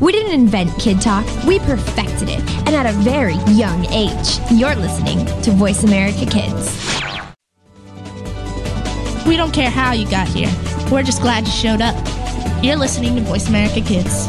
We didn't invent Kid Talk, we perfected it, and at a very young age. You're listening to Voice America Kids. We don't care how you got here, we're just glad you showed up. You're listening to Voice America Kids.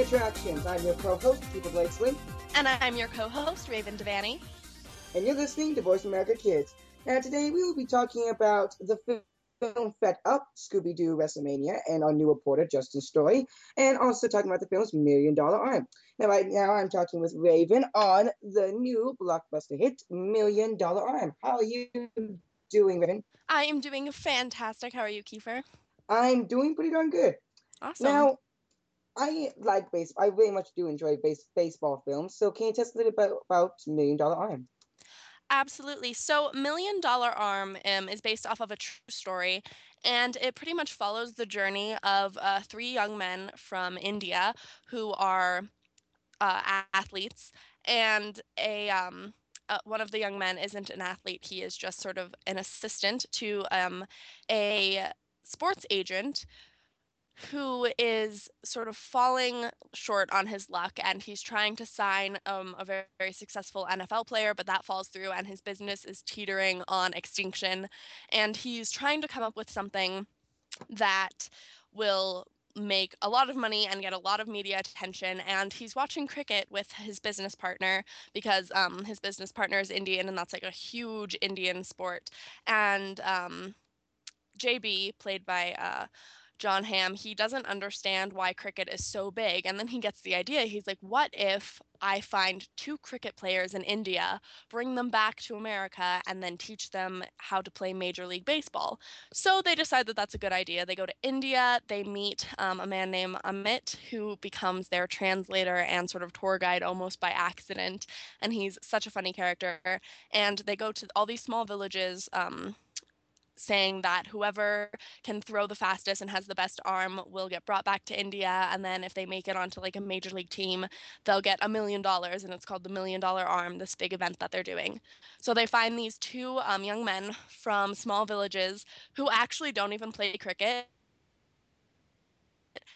Attractions. I'm your co-host, Cooper Blakeslee, And I'm your co-host, Raven Devanney. and you're listening to Voice America Kids. Now today we will be talking about the film Fed Up, Scooby-Doo WrestleMania, and our new reporter, Justin Storey, and also talking about the film's Million Dollar Arm. Now right now I'm talking with Raven on the new blockbuster hit, Million Dollar Arm. How are you doing, Raven? I am doing fantastic. How are you, Keefer? I'm doing pretty darn good. Awesome. Now, I like base. I very much do enjoy base baseball films. So, can you tell us a little bit about Million Dollar Arm? Absolutely. So, Million Dollar Arm um, is based off of a true story, and it pretty much follows the journey of uh, three young men from India who are uh, athletes, and a um, uh, one of the young men isn't an athlete. He is just sort of an assistant to um, a sports agent who is sort of falling short on his luck and he's trying to sign um, a very, very successful NFL player, but that falls through and his business is teetering on extinction. And he's trying to come up with something that will make a lot of money and get a lot of media attention and he's watching cricket with his business partner because um, his business partner is indian and that's like a huge indian sport and um, jb played by uh, Jon Hamm, he doesn't understand why cricket is so big. And then he gets the idea. He's like, what if I find two cricket players in India, bring them back to America, and then teach them how to play Major League Baseball? So they decide that that's a good idea. They go to India, they meet um, a man named Amit, who becomes their translator and sort of tour guide almost by accident. And he's such a funny character. And they go to all these small villages. Um, saying that whoever can throw the fastest and has the best arm will get brought back to India. And then if they make it onto like a major league team, they'll get a million dollars. And it's called the Million Dollar Arm, this big event that they're doing. So they find these two um, young men from small villages who actually don't even play cricket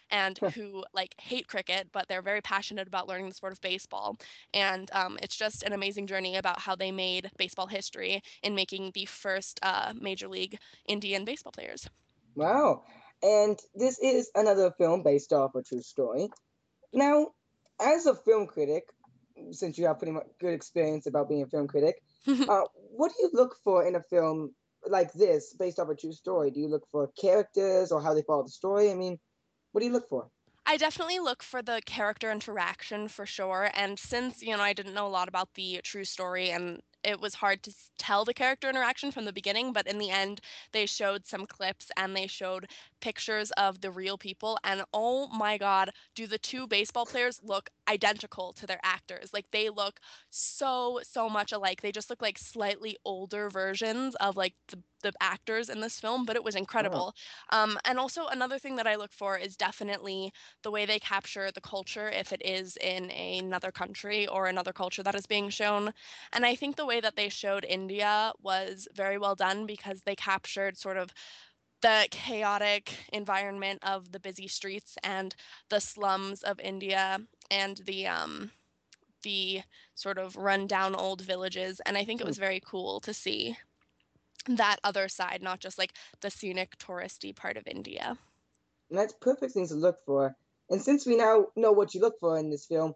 and who like hate cricket, but they're very passionate about learning the sport of baseball. And um, it's just an amazing journey about how they made baseball history in making the first uh, major league Indian baseball players. Wow. And this is another film based off a true story. Now, as a film critic, since you have pretty much good experience about being a film critic, uh, what do you look for in a film like this based off a true story? Do you look for characters or how they follow the story? I mean, what do you look for? I definitely look for the character interaction for sure. And since, you know, I didn't know a lot about the true story and it was hard to tell the character interaction from the beginning, but in the end, they showed some clips and they showed pictures of the real people. And oh my God, do the two baseball players look identical to their actors? Like they look so, so much alike. They just look like slightly older versions of like the, the actors in this film, but it was incredible. Um, and also, another thing that I look for is definitely the way they capture the culture if it is in another country or another culture that is being shown. And I think the way that they showed India was very well done because they captured sort of the chaotic environment of the busy streets and the slums of India and the um the sort of rundown old villages and I think it was very cool to see. that other side, not just like the scenic touristy part of India. And that's perfect things to look for. And since we now know what you look for in this film,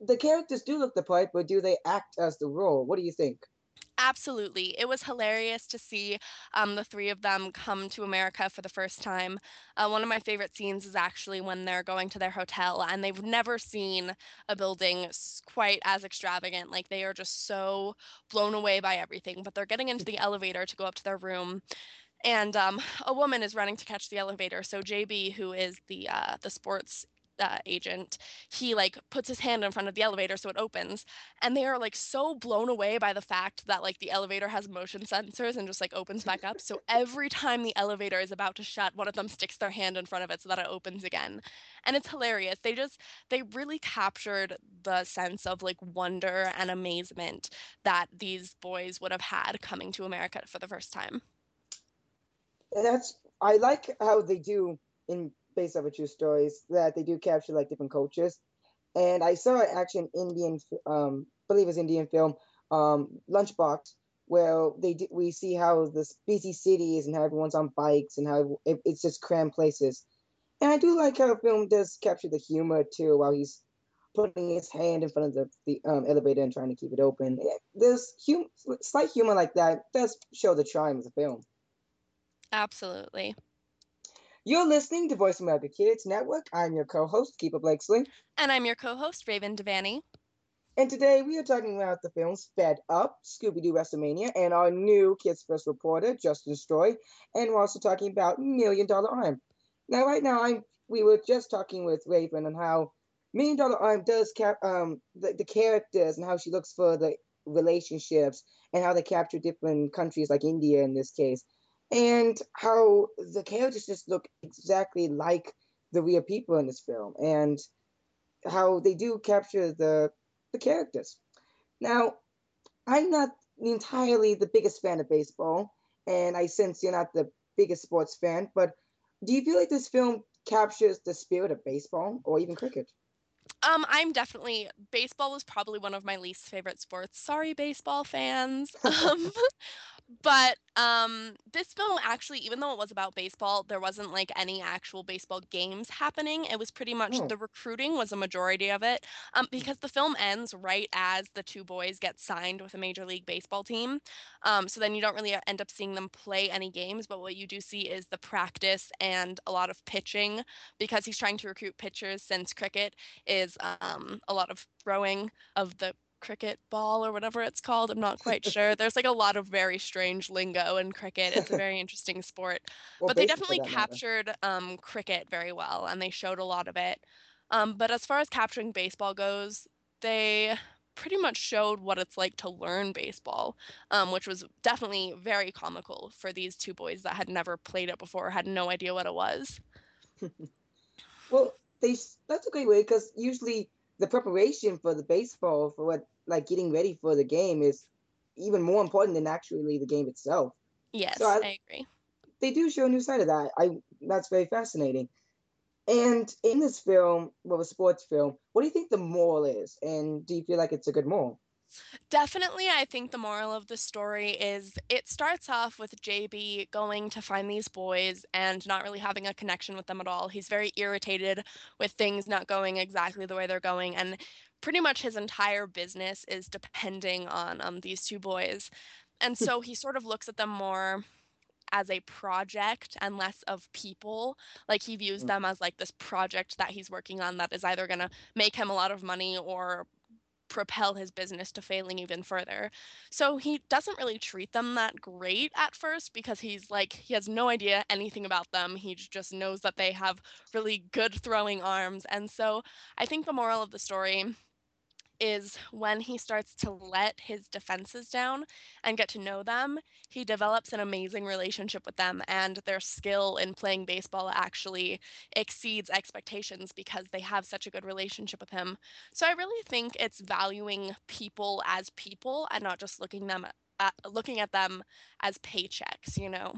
the characters do look the part, but do they act as the role? What do you think? Absolutely. It was hilarious to see um, the three of them come to America for the first time. Uh, one of my favorite scenes is actually when they're going to their hotel and they've never seen a building quite as extravagant. Like they are just so blown away by everything. But they're getting into the elevator to go up to their room. And um, a woman is running to catch the elevator. So JB, who is the uh, the sports uh, agent, he like puts his hand in front of the elevator so it opens, and they are like so blown away by the fact that like the elevator has motion sensors and just like opens back up. So every time the elevator is about to shut, one of them sticks their hand in front of it so that it opens again, and it's hilarious. They just they really captured the sense of like wonder and amazement that these boys would have had coming to America for the first time. That's I like how they do in based off of true stories that they do capture like different cultures. And I saw actually an Indian, um, believe it's Indian film, um, Lunchbox, where they we see how this busy city is and how everyone's on bikes and how it, it's just crammed places. And I do like how the film does capture the humor too, while he's putting his hand in front of the, the um, elevator and trying to keep it open. There's hum- slight humor like that does show the charm of the film. Absolutely. You're listening to Voice America Kids Network. I'm your co-host, Keefer Blakeslee. And I'm your co-host, Raven Devanney. And today we are talking about the films Fed Up, Scooby-Doo WrestleMania, and our new Kids First reporter, Justin Storey. And we're also talking about Million Dollar Arm. Now, right now, I'm we were just talking with Raven on how Million Dollar Arm does cap um the, the characters and how she looks for the relationships and how they capture different countries like India in this case and how the characters just look exactly like the real people in this film and how they do capture the the characters now i'm not entirely the biggest fan of baseball and i sense you're not the biggest sports fan but do you feel like this film captures the spirit of baseball or even cricket um, I'm definitely baseball was probably one of my least favorite sports. Sorry, baseball fans. Um, but um, this film actually, even though it was about baseball, there wasn't like any actual baseball games happening. It was pretty much Oh. the recruiting was a majority of it. Um, because the film ends right as the two boys get signed with a major league baseball team. Um, so then you don't really end up seeing them play any games, but what you do see is the practice and a lot of pitching because he's trying to recruit pitchers since cricket is um, a lot of throwing of the cricket ball or whatever it's called. I'm not quite sure. There's like a lot of very strange lingo in cricket. It's a very interesting sport. Or but they definitely captured um, cricket very well and they showed a lot of it. Um, but as far as capturing baseball goes, they pretty much showed what it's like to learn baseball, um, which was definitely very comical for these two boys that had never played it before, had no idea what it was. Well, they that's a great way because usually the preparation for the baseball for what like getting ready for the game is even more important than actually the game itself. Yes, So I- I agree. They do show a new side of that. I that's very fascinating. And in this film, well, a sports film, what do you think the moral is? And do you feel like it's a good moral? Definitely, I think the moral of the story is it starts off with JB going to find these boys and not really having a connection with them at all. He's very irritated with things not going exactly the way they're going, and pretty much his entire business is depending on um, these two boys. And so he sort of looks at them more as a project and less of people. Like he views Mm. them as like this project that he's working on that is either going to make him a lot of money or propel his business to failing even further. So he doesn't really treat them that great at first because he's like, he has no idea anything about them. He just knows that they have really good throwing arms. And so I think the moral of the story is when he starts to let his defenses down and get to know them, he develops an amazing relationship with them, and their skill in playing baseball actually exceeds expectations because they have such a good relationship with him. So I really think it's valuing people as people and not just looking them at, looking at them as paychecks, you know.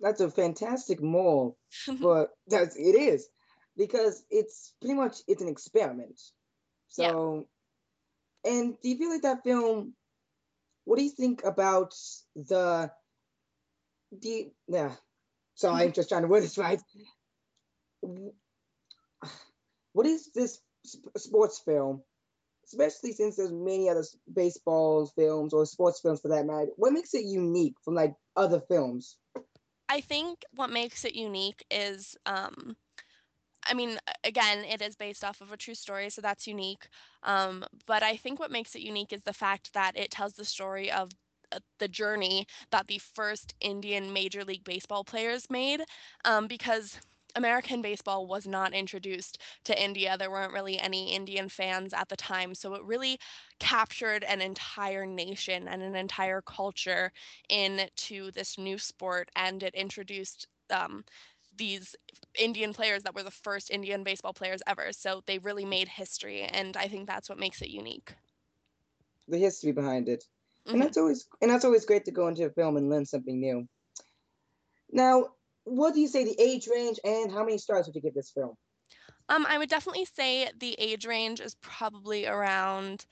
That's a fantastic moral, but that's it is because it's pretty much it's an experiment. Yeah. So, and do you feel like that film what do you think about the the yeah? So I'm just trying to word this right. What is this sports film? Especially since there's many other baseball films or sports films for that matter. What makes it unique from like other films? I think what makes it unique is um, I mean, again, it is based off of a true story, so that's unique. Um, but I think what makes it unique is the fact that it tells the story of uh, the journey that the first Indian Major League Baseball players made, um, because American baseball was not introduced to India. There weren't really any Indian fans at the time. So it really captured an entire nation and an entire culture into this new sport. And it introduced um, these Indian players that were the first Indian baseball players ever. So they really made history, and I think that's what makes it unique. The history behind it, mm-hmm. and that's always and that's always great to go into a film and learn something new. Now, what do you say the age range and how many stars would you give this film? Um, I would definitely say the age range is probably around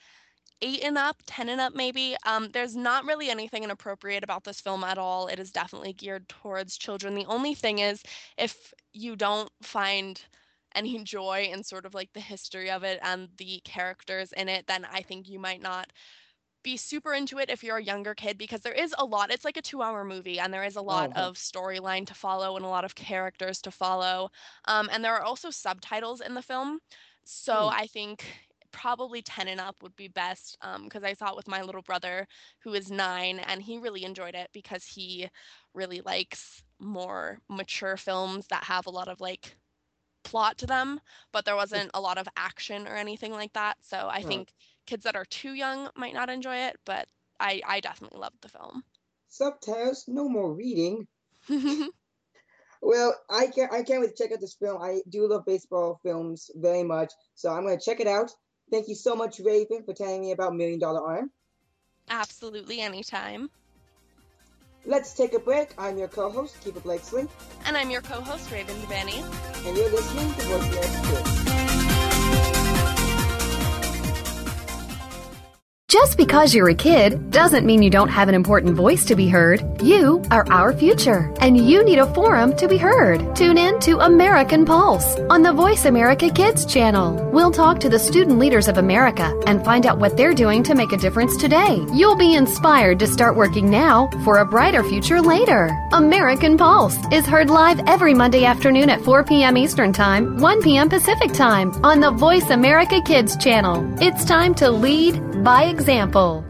eight and up, 10 and up, maybe. Um, there's not really anything inappropriate about this film at all. It is definitely geared towards children. The only thing is, if you don't find any joy in sort of like the history of it and the characters in it, then I think you might not be super into it if you're a younger kid because there is a lot. It's like a two hour movie and there is a lot oh, of storyline to follow and a lot of characters to follow. Um, and there are also subtitles in the film. So mm. I think probably 10 and up would be best because um, I saw it with my little brother who is nine and he really enjoyed it because he really likes more mature films that have a lot of like plot to them, but there wasn't a lot of action or anything like that. So I think kids that are too young might not enjoy it, but I, I definitely loved the film. Subtitles, no more reading. well, I can't I can't wait to check out this film. I do love baseball films very much, so I'm gonna check it out. Thank you so much, Raven, for telling me about Million Dollar Arm. Absolutely, anytime. Let's take a break. I'm your co-host, Keefer Blakeslee. And I'm your co-host, Raven Devanney. And you're listening to Voice America Just because you're a kid doesn't mean you don't have an important voice to be heard. You are our future, and you need a forum to be heard. Tune in to American Pulse on the Voice America Kids channel. We'll talk to the student leaders of America and find out what they're doing to make a difference today. You'll be inspired to start working now for a brighter future later. American Pulse is heard live every Monday afternoon at 4 p.m. Eastern Time, 1 p.m. Pacific Time on the Voice America Kids channel. It's time to lead by example example.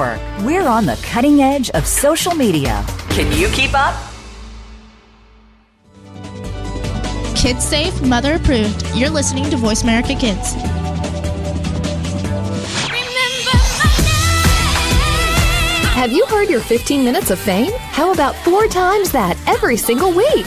Network. We're on the cutting edge of social media. Can you keep up? Kids safe, mother approved. You're listening to Voice America Kids. Have you heard your 15 minutes of fame? How about four times that every single week?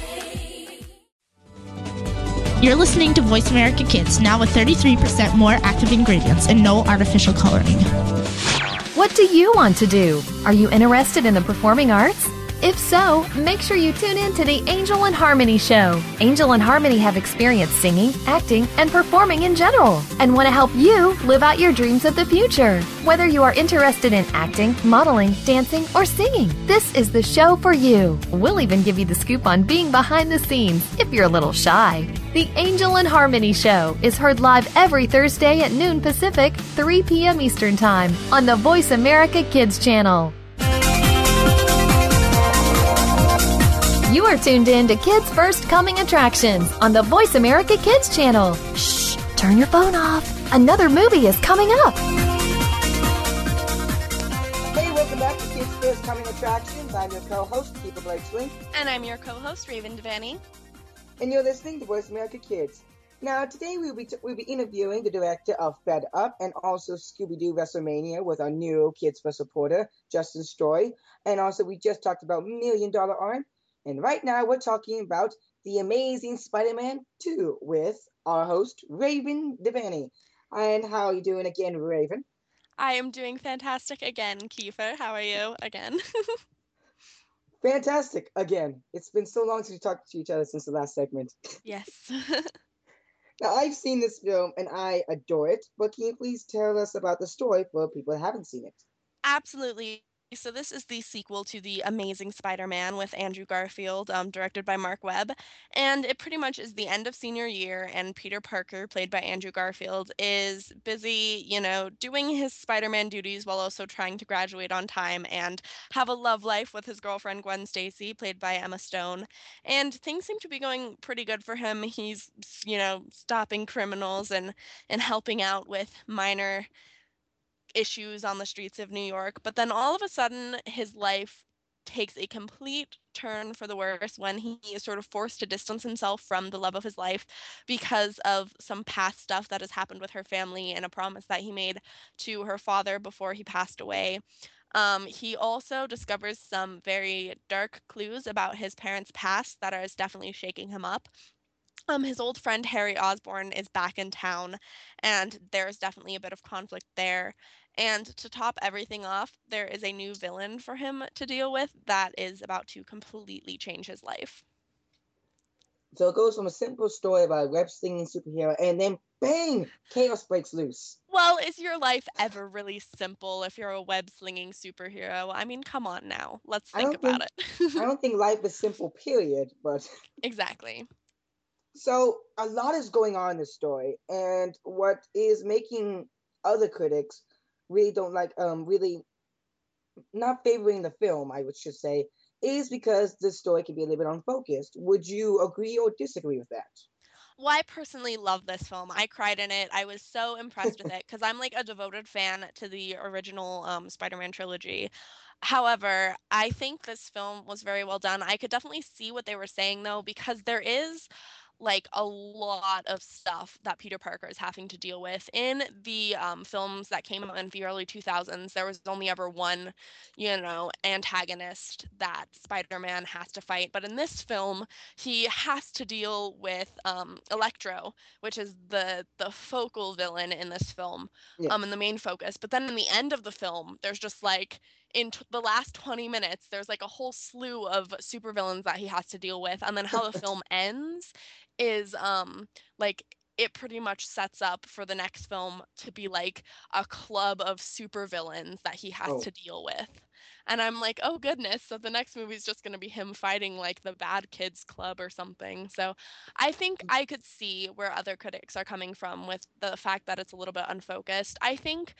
You're listening to Voice America Kids, now with 33% more active ingredients and no artificial coloring. What do you want to do? Are you interested in the performing arts? If so, make sure you tune in to the Angel and Harmony Show. Angel and Harmony have experience singing, acting, and performing in general, and want to help you live out your dreams of the future. Whether you are interested in acting, modeling, dancing, or singing, this is the show for you. We'll even give you the scoop on being behind the scenes if you're a little shy. The Angel and Harmony Show is heard live every Thursday at noon Pacific, 3 p.m. Eastern Time on the Voice America Kids channel. You are tuned in to Kids First Coming Attractions on the Voice America Kids channel. Shh, turn your phone off. Another movie is coming up. Hey, welcome back to Kids First Coming Attractions. I'm your co-host, Keefer Blakeslee. And I'm your co-host, Raven Devanney. And you're listening to Voice America Kids. Now, today we'll be, t- we'll be interviewing the director of Fed Up and also Scooby Doo WrestleMania with our new Kids First reporter, Justin Storey. And also, we just talked about Million Dollar Arm. And right now, we're talking about The Amazing Spider Man 2 with our host, Raven Devanney. And how are you doing again, Raven? I am doing fantastic again, Keefer. How are you again? Fantastic again. It's been so long since we talked to each other since the last segment. yes. Now, I've seen this film and I adore it, but can you please tell us about the story for people that haven't seen it? Absolutely. So this is the sequel to the Amazing Spider-Man with Andrew Garfield, um, directed by Marc Webb, and it pretty much is the end of senior year, and Peter Parker, played by Andrew Garfield, is busy, you know, doing his Spider-Man duties while also trying to graduate on time and have a love life with his girlfriend Gwen Stacy, played by Emma Stone, and things seem to be going pretty good for him. He's, you know, stopping criminals and and helping out with minor issues on the streets of New York. But then all of a sudden, his life takes a complete turn for the worse when he is sort of forced to distance himself from the love of his life because of some past stuff that has happened with her family and a promise that he made to her father before he passed away. Um, he also discovers some very dark clues about his parents' past that are definitely shaking him up um, his old friend Harry Osborn is back in town, and there's definitely a bit of conflict there. And to top everything off, there is a new villain for him to deal with that is about to completely change his life. So it goes from a simple story about a web slinging superhero, and then bang, chaos breaks loose. Well, is your life ever really simple if you're a web slinging superhero? I mean, come on now. Let's think about think, it. I don't think life is simple, period, but. Exactly. So a lot is going on in this story, and what is making other critics really don't like, um, really not favoring the film, I would should say, is because the story can be a little bit unfocused. Would you agree or disagree with that? Well, I personally love this film. I cried in it. I was so impressed with it because I'm like a devoted fan to the original um, Spider Man trilogy. However, I think this film was very well done. I could definitely see what they were saying though, because there is like a lot of stuff that Peter Parker is having to deal with. In the um, films that came out in the early 2000s, there was only ever one, you know, antagonist that Spider Man has to fight. But in this film, he has to deal with um, Electro, which is the the focal villain in this film, Yeah. um, and the main focus. But then in the end of the film, there's just like in t- the last 20 minutes, there's like a whole slew of supervillains that he has to deal with. And then how the film ends is um like it pretty much sets up for the next film to be like a club of supervillains that he has Oh. to deal with. And I'm like, oh goodness, so the next movie's just going to be him fighting like the bad kids club or something. So I think I could see where other critics are coming from with the fact that it's a little bit unfocused. I think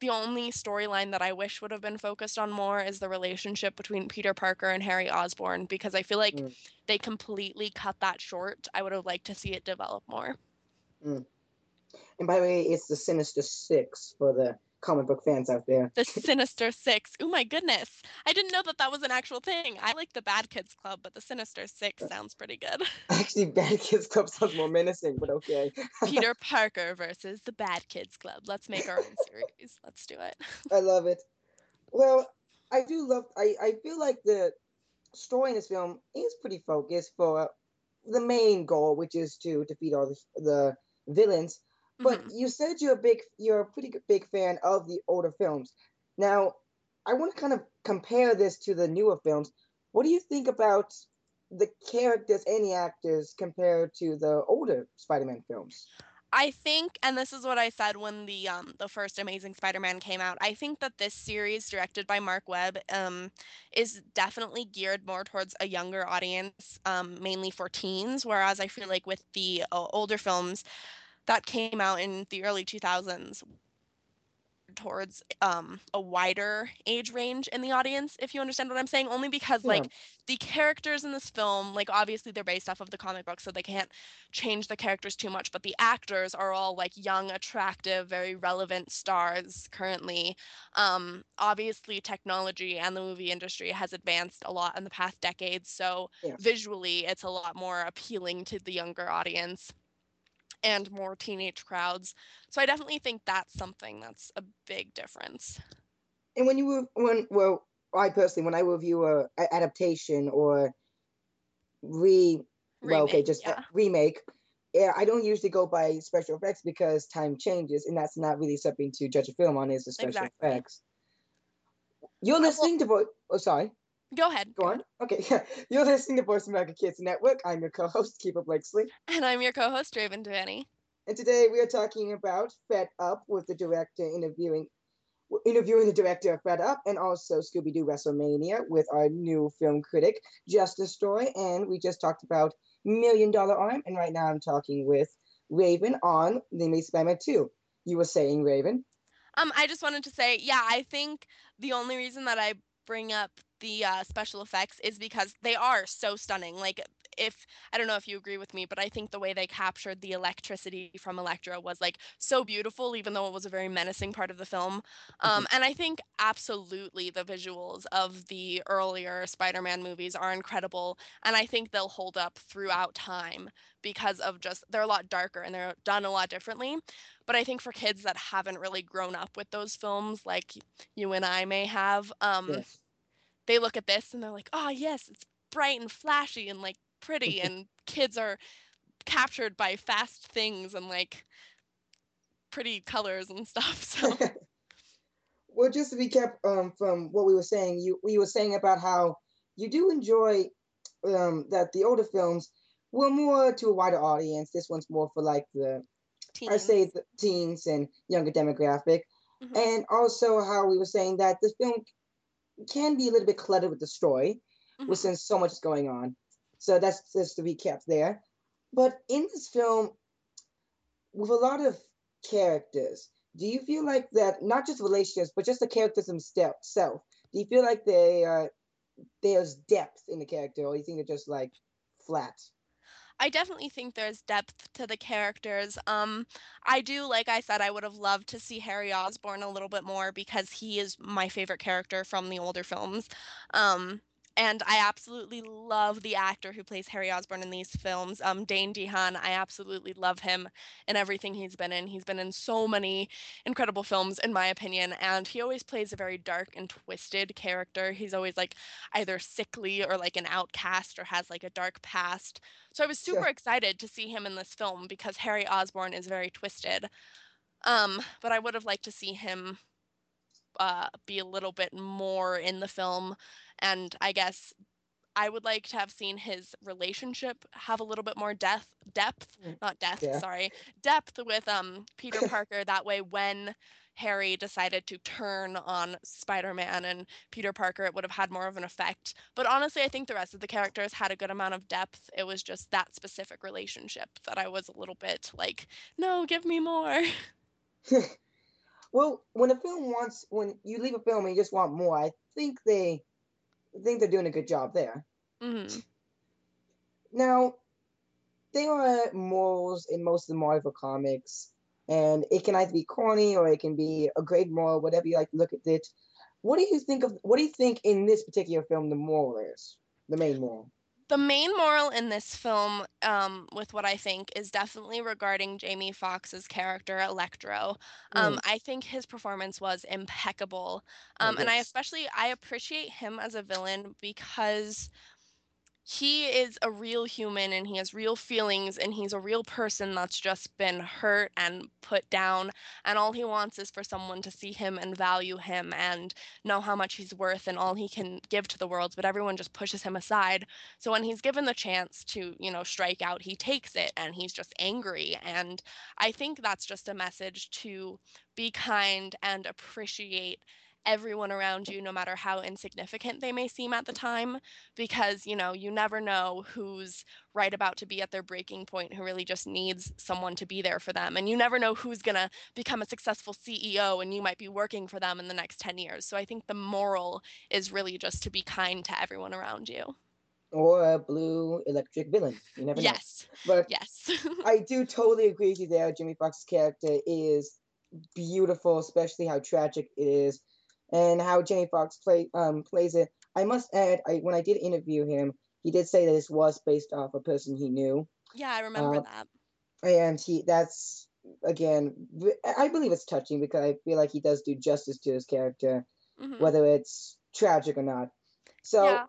the only storyline that I wish would have been focused on more is the relationship between Peter Parker and Harry Osborn because I feel like Mm. they completely cut that short. I would have liked to see it develop more. And by the way, it's the Sinister Six for the comic book fans out there. The Sinister Six. Oh my goodness. I didn't know that that was an actual thing. I like the Bad Kids Club, but the Sinister Six uh, sounds pretty good. Actually, Bad Kids Club sounds more menacing, but okay. Peter Parker versus the Bad Kids Club. Let's make our own series. Let's do it. I love it. Well, I do love. I I feel like the story in this film is pretty focused for the main goal, which is to defeat all the, the villains. But Mhm. you said you're a big, you're a pretty big fan of the older films. Now, I want to kind of compare this to the newer films. What do you think about the characters and the actors compared to the older Spider-Man films? I think, and this is what I said when the um the first Amazing Spider-Man came out. I think that this series, directed by Marc Webb, um, is definitely geared more towards a younger audience, um, mainly for teens. Whereas I feel like with the uh, older films that came out in the early 2000s, towards um, a wider age range in the audience, if you understand what I'm saying. Only because Yeah. like the characters in this film, like obviously they're based off of the comic book, so they can't change the characters too much. But the actors are all like young, attractive, very relevant stars currently. Um, obviously, technology and the movie industry has advanced a lot in the past decades, so Yeah. visually it's a lot more appealing to the younger audience and more teenage crowds. So I definitely think that's something that's a big difference. And when you were when well, I personally when I review a, a adaptation or re well okay Remake, just a yeah. remake, yeah, I don't usually go by special effects because time changes, and that's not really something to judge a film on is the special Exactly. effects. You're Uh, well- listening to Voice. Oh, sorry. Go ahead. Go on. Okay, you're listening to Voice America Kids Network. I'm your co-host, Keefer Blakeslee. And I'm your co-host, Raven Devanney. And today we are talking about Fed Up with the director interviewing interviewing the director of Fed Up and also Scooby Doo WrestleMania with our new film critic, Justin Storey. And we just talked about Million Dollar Arm. And right now I'm talking with Raven on The Amazing Spider-Man 2. You were saying, Raven? Um, I just wanted to say, yeah, I think the only reason that I bring up the uh, special effects is because they are so stunning. Like, if I don't know if you agree with me, but I think the way they captured the electricity from Electro was like so beautiful, even though it was a very menacing part of the film. Um, and I think absolutely the visuals of the earlier Spider-Man movies are incredible, and I think they'll hold up throughout time because of just they're a lot darker and they're done a lot differently. But I think for kids that haven't really grown up with those films, like you and I may have, um, Yes. they look at this and they're like, oh, yes, it's bright and flashy and like pretty. and kids are captured by fast things and like pretty colors and stuff. So, well, just to recap um, from what we were saying, you we were saying about how you do enjoy um, that the older films were more to a wider audience. This one's more for like the I teens. say the teens and younger demographic, Mhm. and also how we were saying that the film can be a little bit cluttered with the story, with since so much is going on. So that's just the recap there. But in this film, with a lot of characters, do you feel like that not just relationships, but just the characters themselves? Do you feel like they uh, there's depth in the character, or you think they're just like flat? I definitely think there's depth to the characters. Um, I do, like I said, I would have loved to see Harry Osborn a little bit more because he is my favorite character from the older films. Um, and I absolutely love the actor who plays Harry Osborn in these films, um, Dane DeHaan. I absolutely love him in everything he's been in. He's been in so many incredible films, in my opinion, and he always plays a very dark and twisted character. He's always like either sickly or like an outcast or has like a dark past. So I was super Sure. excited to see him in this film because Harry Osborn is very twisted. Um, but I would have liked to see him uh, be a little bit more in the film, and I guess I would like to have seen his relationship have a little bit more depth, depth, Mm, not death, yeah. sorry, depth with um Peter Parker. that way, when Harry decided to turn on Spider-Man and Peter Parker, it would have had more of an effect. But honestly, I think the rest of the characters had a good amount of depth. It was just that specific relationship that I was a little bit like, no, give me more. well, when a film wants, when you leave a film and you just want more, I think they, I think they're doing a good job there. hmm Now, there are morals in most of the Marvel comics, and it can either be corny or it can be a great moral, whatever you like to look at it. What do you think of? What do you think in this particular film the moral is? The main moral. The main moral in this film, um, with what I think, is definitely regarding Jamie Foxx's character Electro. Um, I think his performance was impeccable, Oh, um, and I especially I appreciate him as a villain because he is a real human and he has real feelings and he's a real person that's just been hurt and put down and all he wants is for someone to see him and value him and know how much he's worth and all he can give to the world but everyone just pushes him aside. So when he's given the chance to you know strike out he takes it and he's just angry and i think that's just a message to be kind and appreciate everyone around you, no matter how insignificant they may seem at the time, because, you know, you never know who's right about to be at their breaking point, who really just needs someone to be there for them. And you never know who's going to become a successful CEO and you might be working for them in the next 10 years. So I think the moral is really just to be kind to everyone around you. Or a blue electric villain. You never yes. know. But yes. I do totally agree with you there. Jamie Foxx's character is beautiful, especially how tragic it is and how Jamie Foxx play um plays it. I must add, I when I did interview him, he did say that this was based off a person he knew. Yeah, I remember uh, that. And he that's again, I believe it's touching because I feel like he does do justice to his character, mm-hmm. whether it's tragic or not. So, yeah.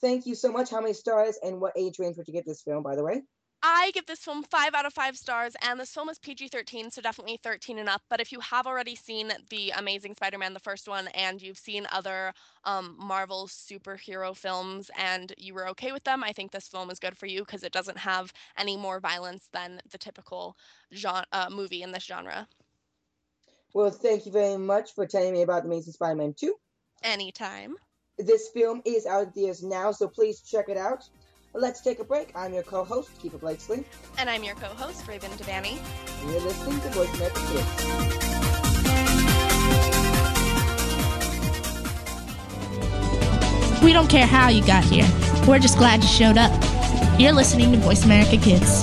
thank you so much. How many stars and what age range would you give this film, by the way? I give this film five out of five stars, and this film is PG 13, so definitely 13 and up. But if you have already seen The Amazing Spider Man, the first one, and you've seen other um, Marvel superhero films and you were okay with them, I think this film is good for you because it doesn't have any more violence than the typical genre, uh, movie in this genre. Well, thank you very much for telling me about The Amazing Spider Man 2. Anytime. This film is out of theaters now, so please check it out. Let's take a break. I'm your co-host, Keefer Blakeslee. And I'm your co-host, Raven Devanney. And you're listening to Voice America Kids. We don't care how you got here. We're just glad you showed up. You're listening to Voice America Kids.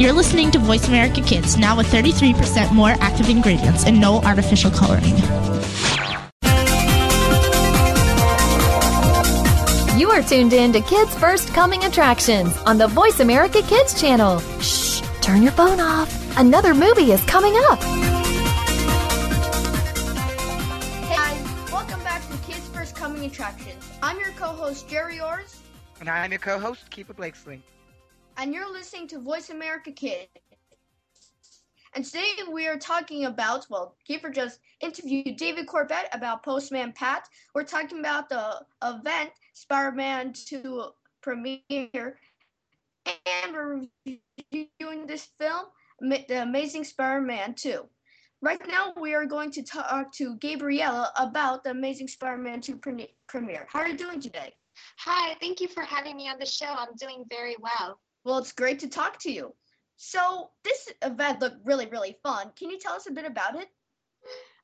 You're listening to Voice America Kids, now with 33% more active ingredients and no artificial coloring. You are tuned in to Kids First Coming Attractions on the Voice America Kids channel. Shh, turn your phone off. Another movie is coming up. Hey guys, welcome back to Kids First Coming Attractions. I'm your co-host Gerry Orz. And I'm your co-host Keefer Blakeslee and you're listening to Voice America Kids. And today we are talking about, well, Keefer just interviewed David Corbett about Postman Pat. We're talking about the event Spider-Man 2 premiere, and we're reviewing this film, The Amazing Spider-Man 2. Right now, we are going to talk to Gabriella about The Amazing Spider-Man 2 premiere. How are you doing today? Hi, thank you for having me on the show. I'm doing very well. Well, it's great to talk to you. So, this event looked really, really fun. Can you tell us a bit about it?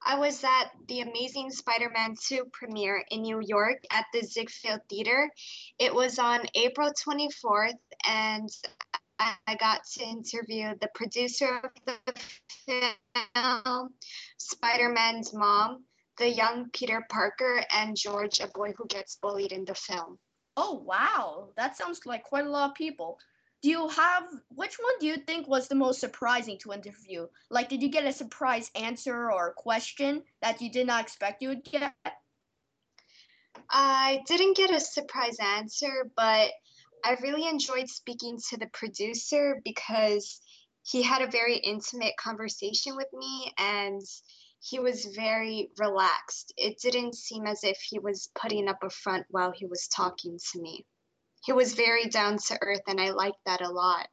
I was at the Amazing Spider Man 2 premiere in New York at the Ziegfeld Theater. It was on April 24th, and I got to interview the producer of the film, Spider Man's mom, the young Peter Parker, and George, a boy who gets bullied in the film. Oh, wow. That sounds like quite a lot of people. Do you have which one do you think was the most surprising to interview? Like, did you get a surprise answer or question that you did not expect you would get? I didn't get a surprise answer, but I really enjoyed speaking to the producer because he had a very intimate conversation with me and he was very relaxed. It didn't seem as if he was putting up a front while he was talking to me. He was very down to earth and I liked that a lot.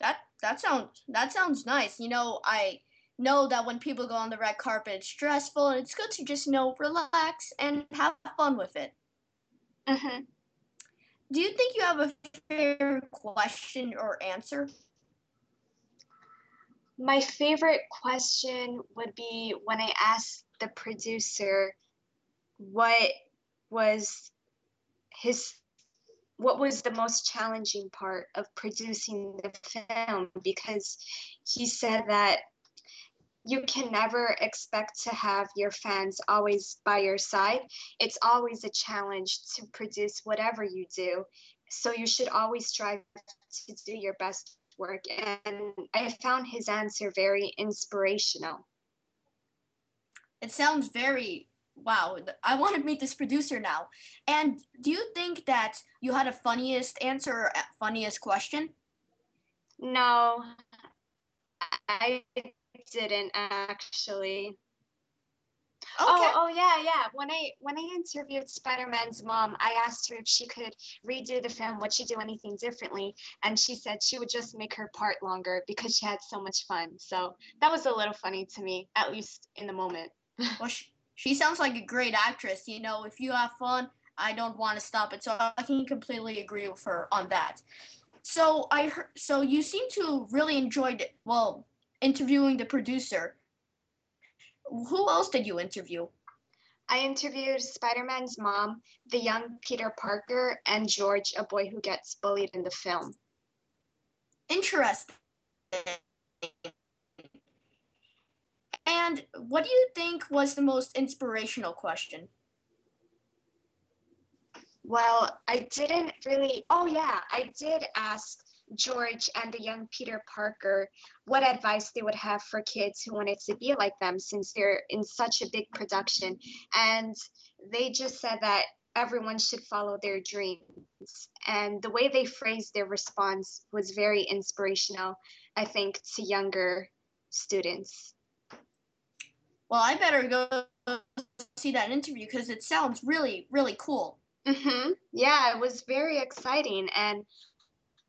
That that sounds that sounds nice. You know, I know that when people go on the red carpet, it's stressful and it's good to just you know relax and have fun with it. Mm-hmm. Do you think you have a favorite question or answer? My favorite question would be when I asked the producer what was his what was the most challenging part of producing the film because he said that you can never expect to have your fans always by your side. It's always a challenge to produce whatever you do. So you should always strive to do your best work. And I found his answer very inspirational. It sounds very wow. I want to meet this producer now. And do you think that you had a funniest answer or funniest question? No, I didn't actually. Oh, okay. Oh, oh yeah, yeah. When I when I interviewed Spider-Man's mom, I asked her if she could redo the film, would she do anything differently? And she said she would just make her part longer because she had so much fun. So that was a little funny to me, at least in the moment. well, she, she sounds like a great actress. You know, if you have fun, I don't want to stop it. So I can completely agree with her on that. So I heard, so you seem to really enjoyed. Well, interviewing the producer. Who else did you interview? I interviewed Spider Man's mom, the young Peter Parker, and George, a boy who gets bullied in the film. Interesting. And what do you think was the most inspirational question? Well, I didn't really. Oh, yeah, I did ask George and the young Peter Parker what advice they would have for kids who wanted to be like them since they're in such a big production. And they just said that everyone should follow their dreams. And the way they phrased their response was very inspirational, I think, to younger students. Well, I better go see that interview because it sounds really, really cool. Mm-hmm. Yeah, it was very exciting, and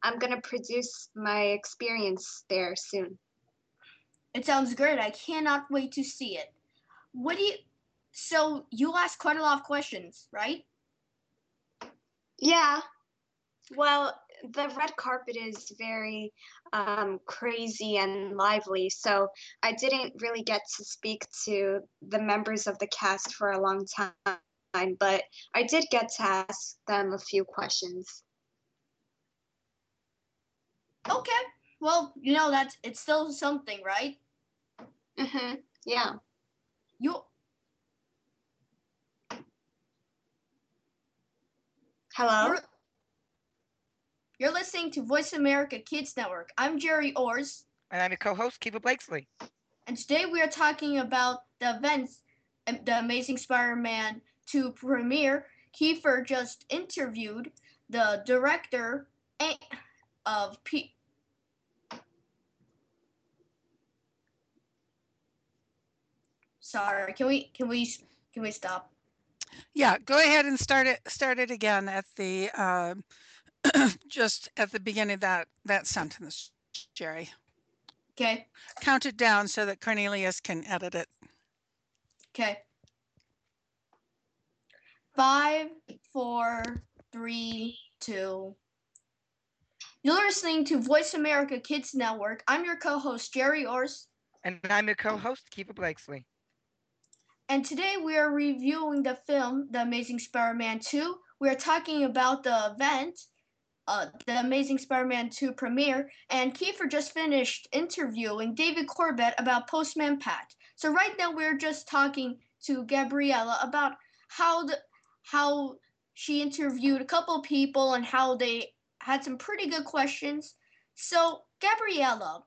I'm gonna produce my experience there soon. It sounds great. I cannot wait to see it. What do you? So you asked quite a lot of questions, right? Yeah. Well, the red carpet is very um, crazy and lively, so I didn't really get to speak to the members of the cast for a long time, but I did get to ask them a few questions. Okay. Well, you know that's it's still something, right? Mhm. Yeah. You Hello. You're, you're listening to Voice America Kids Network. I'm Gerry Orz. And I'm your co-host, Keefer Blakeslee. And today we are talking about the events, the Amazing Spider-Man 2 premiere. Keefer just interviewed the director of P- Sorry, can we can we can we stop? Yeah, go ahead and start it start it again at the uh, just at the beginning of that that sentence, Gerry. Okay. Count it down so that Cornelius can edit it. Okay. Five, four, three, two. You're listening to Voice America Kids Network. I'm your co-host Gerry Orz. And I'm your co-host, Keefer Blakeslee. And today we are reviewing the film The Amazing Spider-Man 2. We are talking about the event, uh, The Amazing Spider-Man 2 premiere, and Keefer just finished interviewing David Corbett about Postman Pat. So right now we're just talking to Gabriella about how the how she interviewed a couple people and how they had some pretty good questions. So, Gabriella,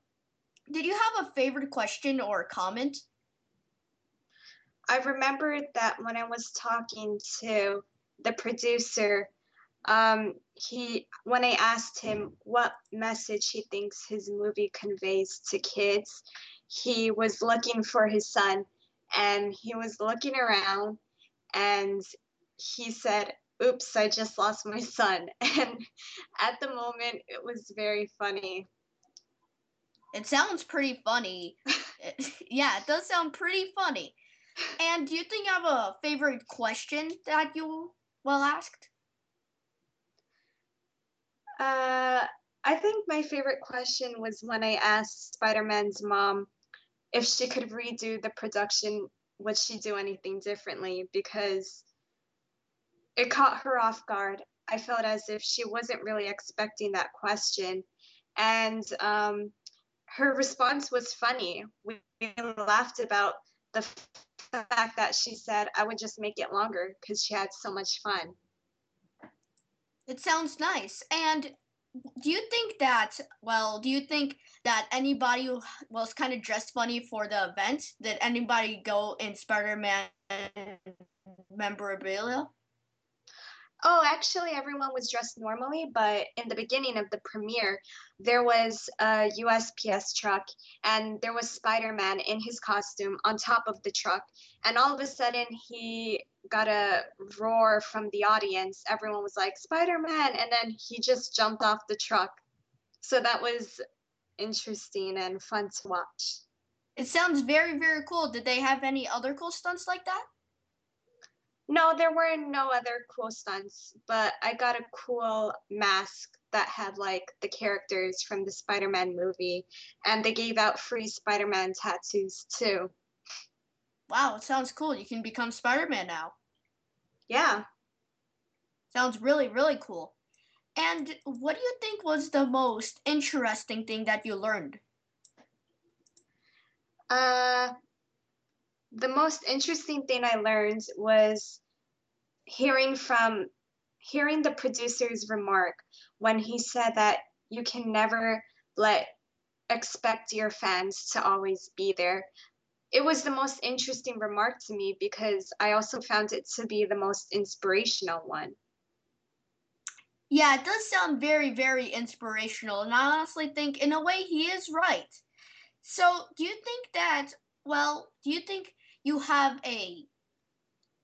did you have a favorite question or comment? I remember that when I was talking to the producer, um, he when I asked him what message he thinks his movie conveys to kids, he was looking for his son and he was looking around and he said, Oops, I just lost my son. And at the moment, it was very funny. It sounds pretty funny. yeah, it does sound pretty funny. And do you think you have a favorite question that you well asked? Uh, I think my favorite question was when I asked Spider Man's mom if she could redo the production, would she do anything differently? Because it caught her off guard. I felt as if she wasn't really expecting that question. And um, her response was funny. We laughed about the fact that she said, I would just make it longer because she had so much fun. It sounds nice. And do you think that, well, do you think that anybody was kind of dressed funny for the event? Did anybody go in Spider Man memorabilia? Oh, actually, everyone was dressed normally, but in the beginning of the premiere, there was a USPS truck and there was Spider Man in his costume on top of the truck. And all of a sudden, he got a roar from the audience. Everyone was like, Spider Man! And then he just jumped off the truck. So that was interesting and fun to watch. It sounds very, very cool. Did they have any other cool stunts like that? No, there were no other cool stunts, but I got a cool mask that had like the characters from the Spider Man movie, and they gave out free Spider Man tattoos too. Wow, it sounds cool. You can become Spider Man now. Yeah. Sounds really, really cool. And what do you think was the most interesting thing that you learned? Uh, the most interesting thing I learned was hearing from hearing the producer's remark when he said that you can never let expect your fans to always be there. It was the most interesting remark to me because I also found it to be the most inspirational one. Yeah, it does sound very, very inspirational. And I honestly think, in a way, he is right. So, do you think that, well, do you think you have a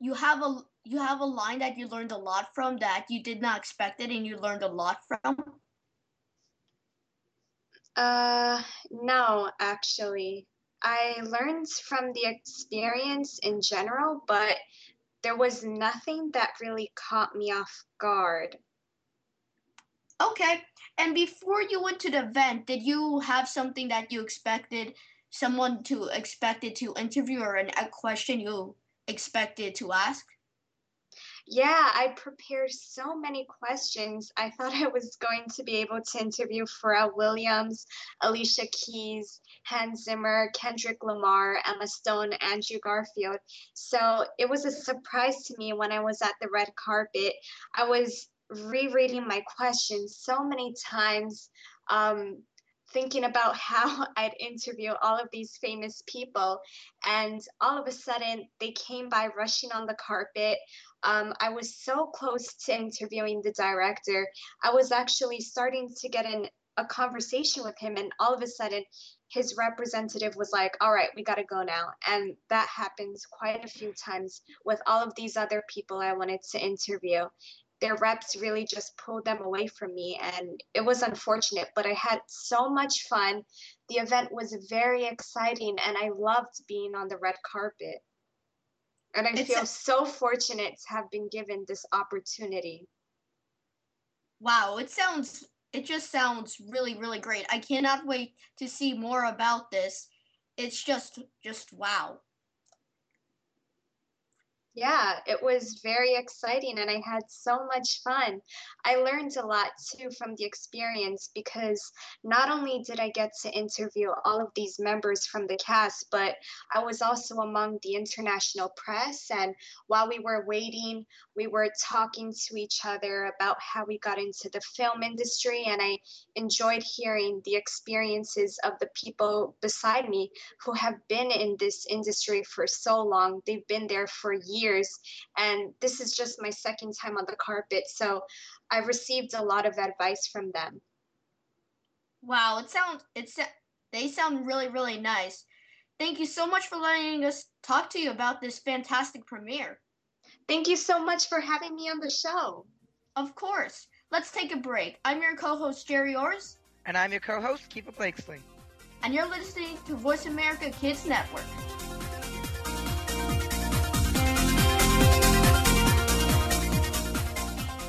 you have a you have a line that you learned a lot from that you did not expect it and you learned a lot from? Uh, no, actually. I learned from the experience in general, but there was nothing that really caught me off guard. Okay. And before you went to the event, did you have something that you expected someone to expected to interview or an, a question you expected to ask? Yeah, I prepared so many questions. I thought I was going to be able to interview Pharrell Williams, Alicia Keys, Hans Zimmer, Kendrick Lamar, Emma Stone, Andrew Garfield. So it was a surprise to me when I was at the red carpet. I was rereading my questions so many times. Um, thinking about how I'd interview all of these famous people. And all of a sudden, they came by rushing on the carpet. Um, I was so close to interviewing the director. I was actually starting to get in a conversation with him, and all of a sudden, his representative was like, All right, we got to go now. And that happens quite a few times with all of these other people I wanted to interview their reps really just pulled them away from me and it was unfortunate but i had so much fun the event was very exciting and i loved being on the red carpet and i it's feel a- so fortunate to have been given this opportunity. Wow it sounds it just sounds really really great. I cannot wait to see more about this. It's just just wow. Yeah, it was very exciting and I had so much fun. I learned a lot too from the experience because not only did I get to interview all of these members from the cast, but I was also among the international press. And while we were waiting, we were talking to each other about how we got into the film industry. And I enjoyed hearing the experiences of the people beside me who have been in this industry for so long. They've been there for years years and this is just my second time on the carpet so i've received a lot of advice from them. Wow it sounds it's they sound really really nice. Thank you so much for letting us talk to you about this fantastic premiere. Thank you so much for having me on the show. Of course. Let's take a break. I'm your co-host Gerry Orz and i'm your co-host Keefer Blakeslee. And you're listening to voice america kids network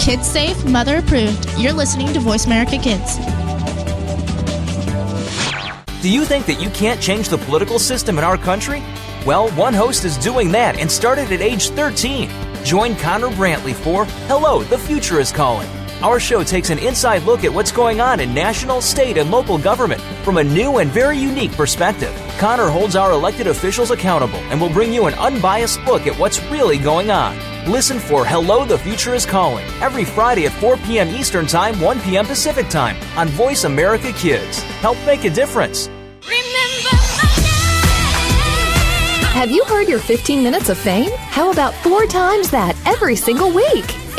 Kids safe, mother approved. You're listening to Voice America Kids. Do you think that you can't change the political system in our country? Well, one host is doing that and started at age 13. Join Connor Brantley for Hello, the Future is Calling. Our show takes an inside look at what's going on in national, state, and local government from a new and very unique perspective. Connor holds our elected officials accountable and will bring you an unbiased look at what's really going on. Listen for Hello, the Future is Calling every Friday at 4 p.m. Eastern Time, 1 p.m. Pacific Time on Voice America Kids. Help make a difference. Have you heard your 15 minutes of fame? How about four times that every single week?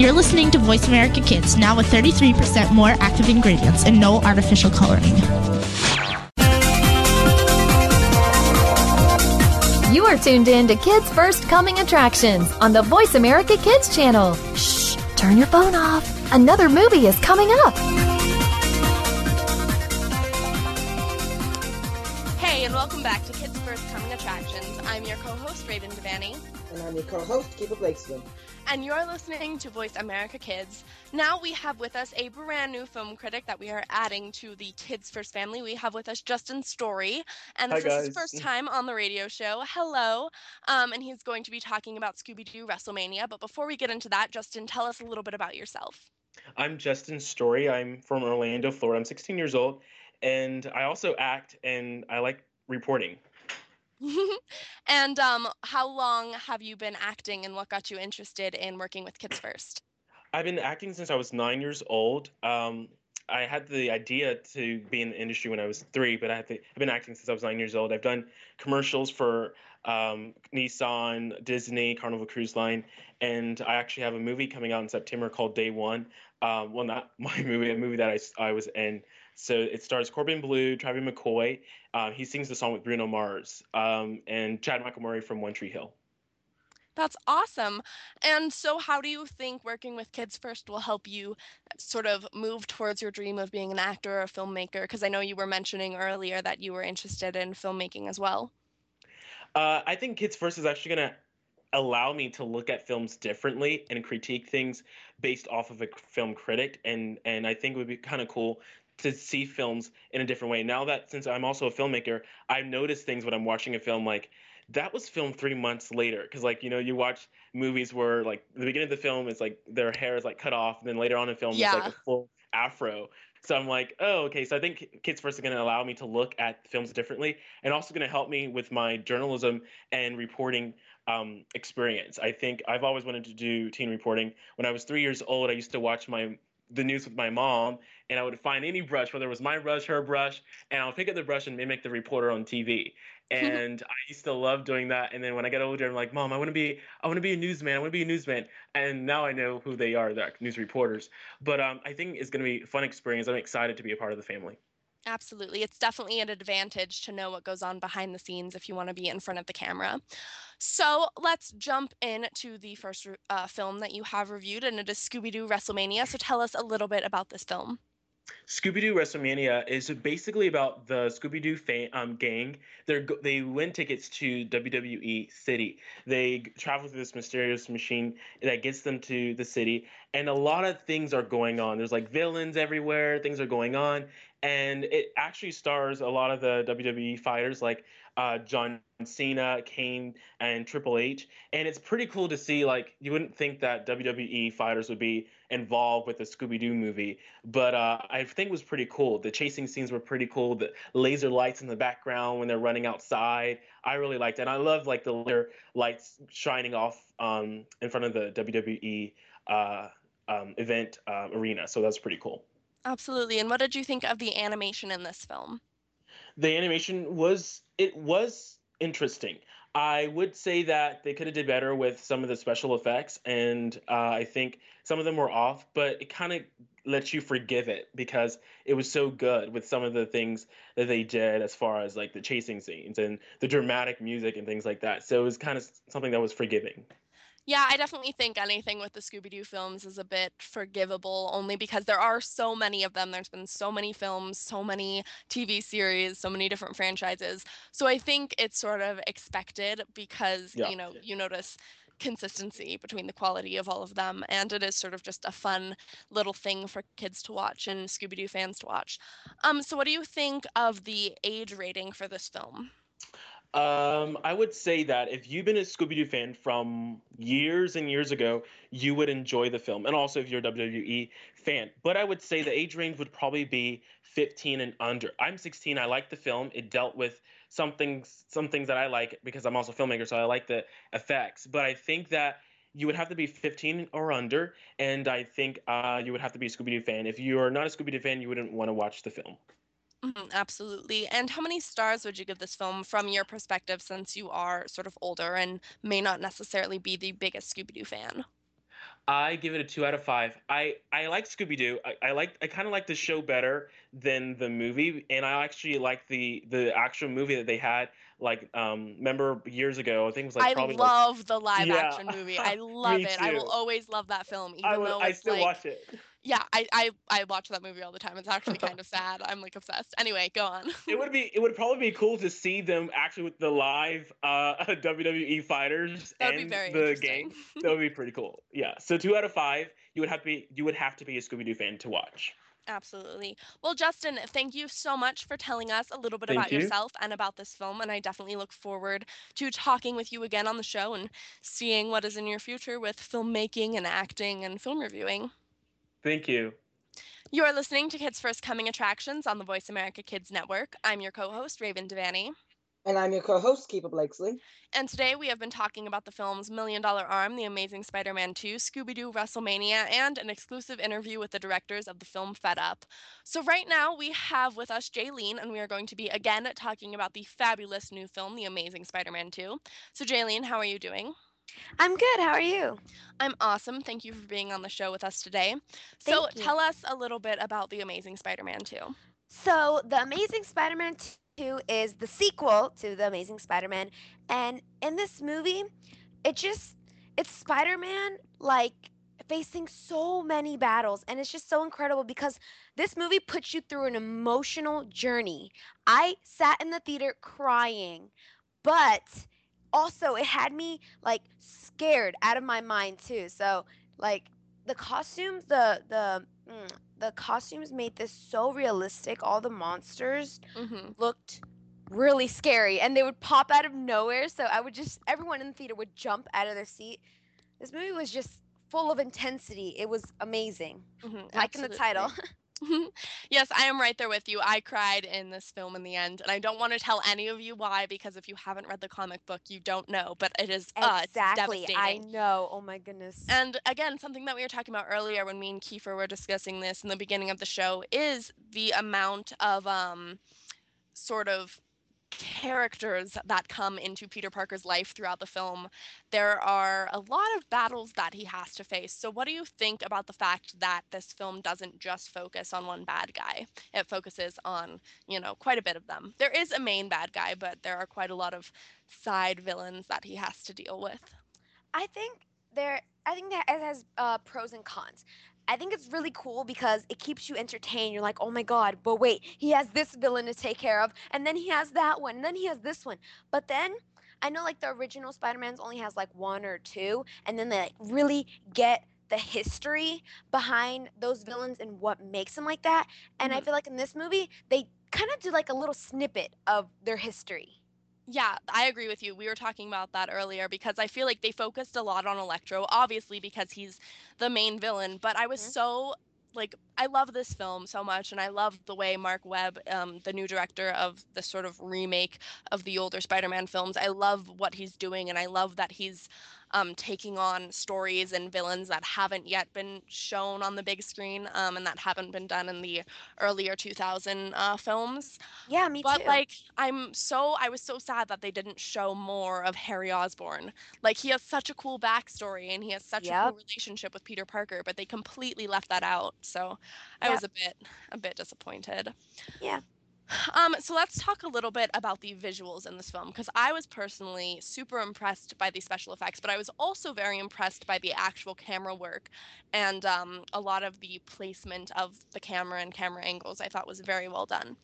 You're listening to Voice America Kids, now with 33% more active ingredients and no artificial coloring. You are tuned in to Kids First Coming Attractions on the Voice America Kids channel. Shh, turn your phone off. Another movie is coming up. Hey, and welcome back to Kids First Coming Attractions. I'm your co-host, Raven Devanney. And I'm your co-host, Keefer Blakeslee and you're listening to Voice America Kids. Now we have with us a brand new film critic that we are adding to the Kids First family. We have with us Justin Storey, and this Hi, is his first time on the radio show. Hello, um, and he's going to be talking about Scooby Doo WrestleMania. But before we get into that, Justin, tell us a little bit about yourself. I'm Justin Storey. I'm from Orlando, Florida. I'm 16 years old, and I also act and I like reporting. and um, how long have you been acting and what got you interested in working with Kids First? I've been acting since I was nine years old. Um, I had the idea to be in the industry when I was three, but I have I've been acting since I was nine years old. I've done commercials for um, Nissan, Disney, Carnival Cruise Line, and I actually have a movie coming out in September called Day One. Um, well, not my movie, a movie that I, I was in. So it stars Corbin Bleu, Travie McCoy. Uh, he sings the song with Bruno Mars um, and Chad Michael Murray from One Tree Hill. That's awesome. And so, how do you think working with Kids First will help you sort of move towards your dream of being an actor or a filmmaker? Because I know you were mentioning earlier that you were interested in filmmaking as well. Uh, I think Kids First is actually going to allow me to look at films differently and critique things based off of a film critic and and I think it would be kind of cool to see films in a different way. Now that since I'm also a filmmaker, I've noticed things when I'm watching a film like that was filmed three months later because like you know you watch movies where like the beginning of the film is like their hair is like cut off and then later on in film Yeah. it's like a full afro so i'm like oh okay so i think kids first are going to allow me to look at films differently and also going to help me with my journalism and reporting um, experience i think i've always wanted to do teen reporting when i was three years old i used to watch my the news with my mom and I would find any brush, whether it was my brush, her brush, and I'll pick up the brush and mimic the reporter on TV. And I used to love doing that. And then when I get older, I'm like, Mom, I want to be, I want to be a newsman. I want to be a newsman. And now I know who they are, they're news reporters. But um, I think it's going to be a fun experience. I'm excited to be a part of the family. Absolutely. It's definitely an advantage to know what goes on behind the scenes if you want to be in front of the camera. So let's jump into the first uh, film that you have reviewed, and it is Scooby Doo WrestleMania. So tell us a little bit about this film. Scooby Doo WrestleMania is basically about the Scooby Doo um, gang. They they win tickets to WWE City. They travel through this mysterious machine that gets them to the city, and a lot of things are going on. There's like villains everywhere. Things are going on, and it actually stars a lot of the WWE fighters like uh, John Cena, Kane, and Triple H. And it's pretty cool to see. Like you wouldn't think that WWE fighters would be involved with the Scooby Doo movie, but uh, I think it was pretty cool. The chasing scenes were pretty cool. The laser lights in the background when they're running outside, I really liked it. And I love like the laser lights shining off um, in front of the WWE uh, um, event uh, arena. So that's pretty cool. Absolutely. And what did you think of the animation in this film? the animation was it was interesting. I would say that they could have did better with some of the special effects, and uh, I think some of them were off. But it kind of lets you forgive it because it was so good with some of the things that they did as far as like the chasing scenes and the dramatic music and things like that. So it was kind of something that was forgiving. Yeah, I definitely think anything with the Scooby Doo films is a bit forgivable only because there are so many of them. There's been so many films, so many TV series, so many different franchises. So I think it's sort of expected because, Yeah. you know, you notice consistency between the quality of all of them. And it is sort of just a fun little thing for kids to watch and Scooby Doo fans to watch. Um, so, what do you think of the age rating for this film? Um, I would say that if you've been a Scooby Doo fan from years and years ago, you would enjoy the film, and also if you're a WWE fan. But I would say the age range would probably be 15 and under. I'm 16. I like the film. It dealt with some things, some things that I like because I'm also a filmmaker, so I like the effects. But I think that you would have to be 15 or under, and I think uh, you would have to be a Scooby Doo fan. If you are not a Scooby Doo fan, you wouldn't want to watch the film. Mhm, absolutely. And how many stars would you give this film from your perspective since you are sort of older and may not necessarily be the biggest Scooby Doo fan? I give it a two out of five. I I like Scooby Doo. I, I like I kind of like the show better than the movie, and I actually like the the actual movie that they had. Like, um, remember years ago? I think it was like I probably love the live Yeah. action movie. I love it. I will always love that film, even I would, though I still like, watch it. Yeah, I, I I watch that movie all the time. It's actually kind of sad. I'm like obsessed. Anyway, go on. It would be it would probably be cool to see them actually with the live uh, WWE fighters and very the interesting. game. That would be pretty cool. Yeah. So two out of five. You would have to be you would have to be a Scooby Doo fan to watch. Absolutely. Well, Justin, thank you so much for telling us a little bit Thank about you. yourself and about this film. And I definitely look forward to talking with you again on the show and seeing what is in your future with filmmaking and acting and film reviewing. Thank you. You are listening to Kids First Coming Attractions on the Voice America Kids Network. I'm your co host, Raven Devanney. And I'm your co-host, Keefer Blakeslee. And today we have been talking about the films Million Dollar Arm, The Amazing Spider Man 2, Scooby Doo WrestleMania, and an exclusive interview with the directors of the film Fed Up. So, right now we have with us Jaylene, and we are going to be again talking about the fabulous new film, The Amazing Spider Man 2. So, Jaylene, how are you doing? I'm good. How are you? I'm awesome. Thank you for being on the show with us today. So, Thank you. tell us a little bit about The Amazing Spider Man 2. So, The Amazing Spider Man 2 is the sequel to The Amazing Spider Man. And in this movie, it just, it's Spider Man like facing so many battles. And it's just so incredible because this movie puts you through an emotional journey. I sat in the theater crying, but also it had me like scared out of my mind too. So like the costumes, the the mm, the costumes made this so realistic. All the monsters Mm-hmm. looked really scary and they would pop out of nowhere. So I would just everyone in the theater would jump out of their seat. This movie was just full of intensity. It was amazing. Mhm, Like in the title. yes, I am right there with you. I cried in this film in the end, and I don't want to tell any of you why because if you haven't read the comic book, you don't know. But it is uh, exactly. I know. Oh my goodness. And again, something that we were talking about earlier when me and Keefer were discussing this in the beginning of the show is the amount of um, sort of characters that come into Peter Parker's life throughout the film. There are a lot of battles that he has to face. So, what do you think about the fact that this film doesn't just focus on one bad guy? It focuses on, you know, quite a bit of them. There is a main bad guy, but there are quite a lot of side villains that he has to deal with. I think there. I think that it has uh, pros and cons. I think it's really cool because it keeps you entertained. You're like, oh my god, but wait, he has this villain to take care of, and then he has that one, and then he has this one. But then I know like the original Spider-Man's only has like one or two, and then they like really get the history behind those villains and what makes them like that. And I Mhm. feel like in this movie, they kind of do like a little snippet of their history. Yeah, I agree with you. We were talking about that earlier because I feel like they focused a lot on Electro, obviously because he's the main villain. But I was so like I love this film so much, and I love the way Marc Webb, um, the new director of the sort of remake of the older Spider-Man films, I love what he's doing, and I love that he's um, taking on stories and villains that haven't yet been shown on the big screen, um, and that haven't been done in the earlier 2000 uh, films. Yeah, me But too. But like, I'm so I was so sad that they didn't show more of Harry Osborn. Like, he has such a cool backstory and he has such a cool relationship with Peter Parker, but they completely left that out. So I Yep. was a bit a bit disappointed. Yeah. Um, so let's talk a little bit about the visuals in this film because I was personally super impressed by the special effects, but I was also very impressed by the actual camera work and um, a lot of the placement of the camera and camera angles. I thought was very well done.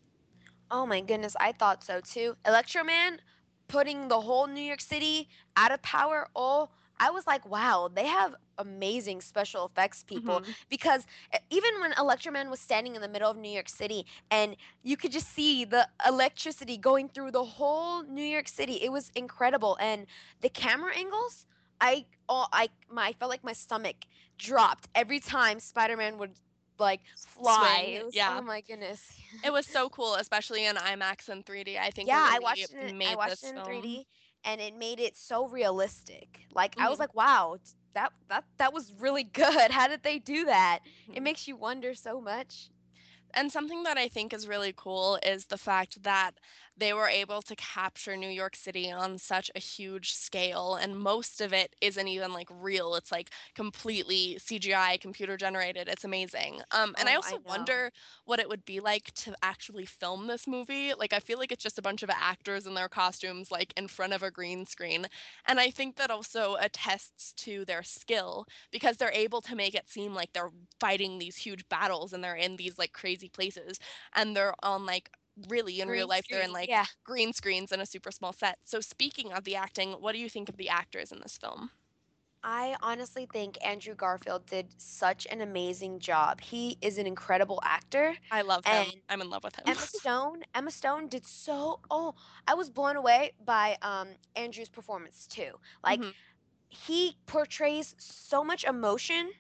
Oh my goodness, I thought so too. Electro Man putting the whole New York City out of power. Oh, I was like, wow, they have amazing special effects people Mhm. because e- even when Electro Man was standing in the middle of New York City and you could just see the electricity going through the whole New York City, it was incredible. And the camera angles, I oh, I my I felt like my stomach dropped every time Spider-Man would like fly. Was, yeah. Oh my goodness. It was so cool, especially in IMAX and 3D. I think yeah, I watched it. I watched this it in film. 3D, and it made it so realistic. Like I was Mhm. like, wow, that that that was really good. How did they do that? It Mhm. makes you wonder so much. And something that I think is really cool is the fact that they were able to capture New York City on such a huge scale, and most of it isn't even like real. It's like completely CGI, computer generated. It's amazing. Um, and I Oh, I also know. wonder what it would be like to actually film this movie. Like, I feel like it's just a bunch of actors in their costumes, like in front of a green screen. And I think that also attests to their skill because they're able to make it seem like they're fighting these huge battles and they're in these like crazy places and they're on like really in real Green life they're in like yeah. green screens and a super small set. So speaking of the acting, what do you think of the actors in this film? I honestly think Andrew Garfield did such an amazing job. He is an incredible actor. I love him. I'm in love with him. Emma Stone, Emma Stone did so. Oh, I was blown away by um Andrew's performance too. Like Mhm. he portrays so much emotion.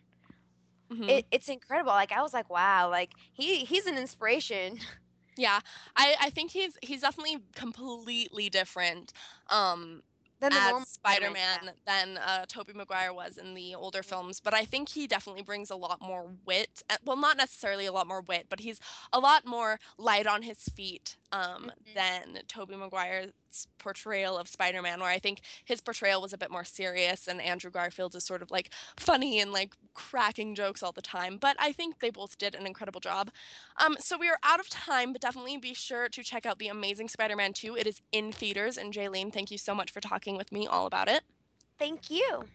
Mhm. It, it's incredible. Like I was like, wow. Like he he's an inspiration. Yeah, I, I think he's he's definitely completely different um Than the as Spider-Man Spider-Man, than uh, Tobey Maguire was in the older films, but I think he definitely brings a lot more wit. uh, Well, not necessarily a lot more wit, but he's a lot more light on his feet um, than Tobey Maguire's portrayal of Spider-Man, where I think his portrayal was a bit more serious, and Andrew Garfield is sort of like funny and like cracking jokes all the time. But I think they both did an incredible job. Um, so we are out of time, but definitely be sure to check out The Amazing Spider-Man 2. It is in theaters, and Jaylene, thank you so much for talking with me all about it. Thank you.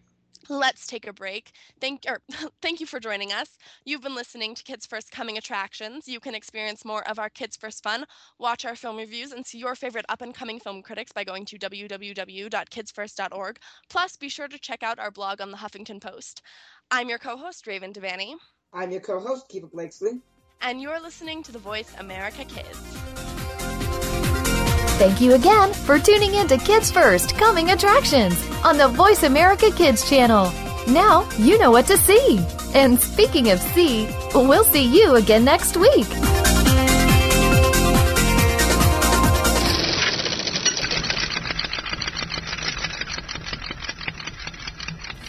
Let's take a break. Thank or er, thank you for joining us. You've been listening to Kids First Coming Attractions. You can experience more of our Kids First fun, watch our film reviews, and see your favorite up and coming film critics by going to www.kidsfirst.org. Plus, be sure to check out our blog on the Huffington Post. I'm your co-host Raven Devanney. I'm your co-host Keefer Blakeslee. And you're listening to the Voice America Kids. Thank you again for tuning in to Kids First Coming Attractions on the Voice America Kids channel. Now you know what to see. And speaking of see, we'll see you again next week.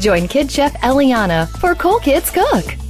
Join Kid Chef Eliana for Cool Kids Cook.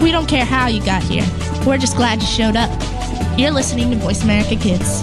We don't care how you got here. We're just glad you showed up. You're listening to Voice America Kids.